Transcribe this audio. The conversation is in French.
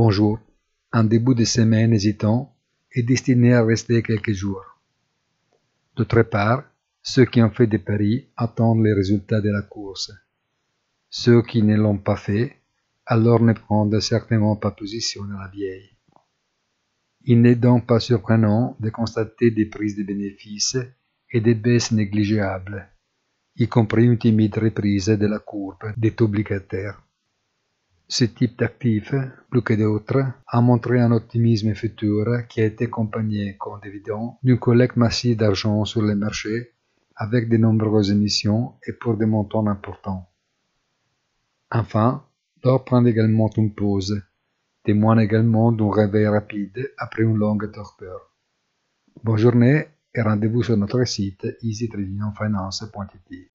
Bonjour. Un début de semaine hésitant est destiné à rester quelques jours. D'autre part, ceux qui ont fait des paris attendent les résultats de la course. Ceux qui ne l'ont pas fait, alors ne prennent certainement pas position dans la vieille. Il n'est donc pas surprenant de constater des prises de bénéfices et des baisses négligeables, y compris une timide reprise de la courbe des obligataires. Ce type d'actif, plus que d'autres, a montré un optimisme futur qui a été accompagné, comme évident, d'une collecte massive d'argent sur les marchés avec de nombreuses émissions et pour des montants importants. Enfin, l'or prend également une pause, témoigne également d'un réveil rapide après une longue torpeur. Bonne journée et rendez-vous sur notre site easytradingfinance.it.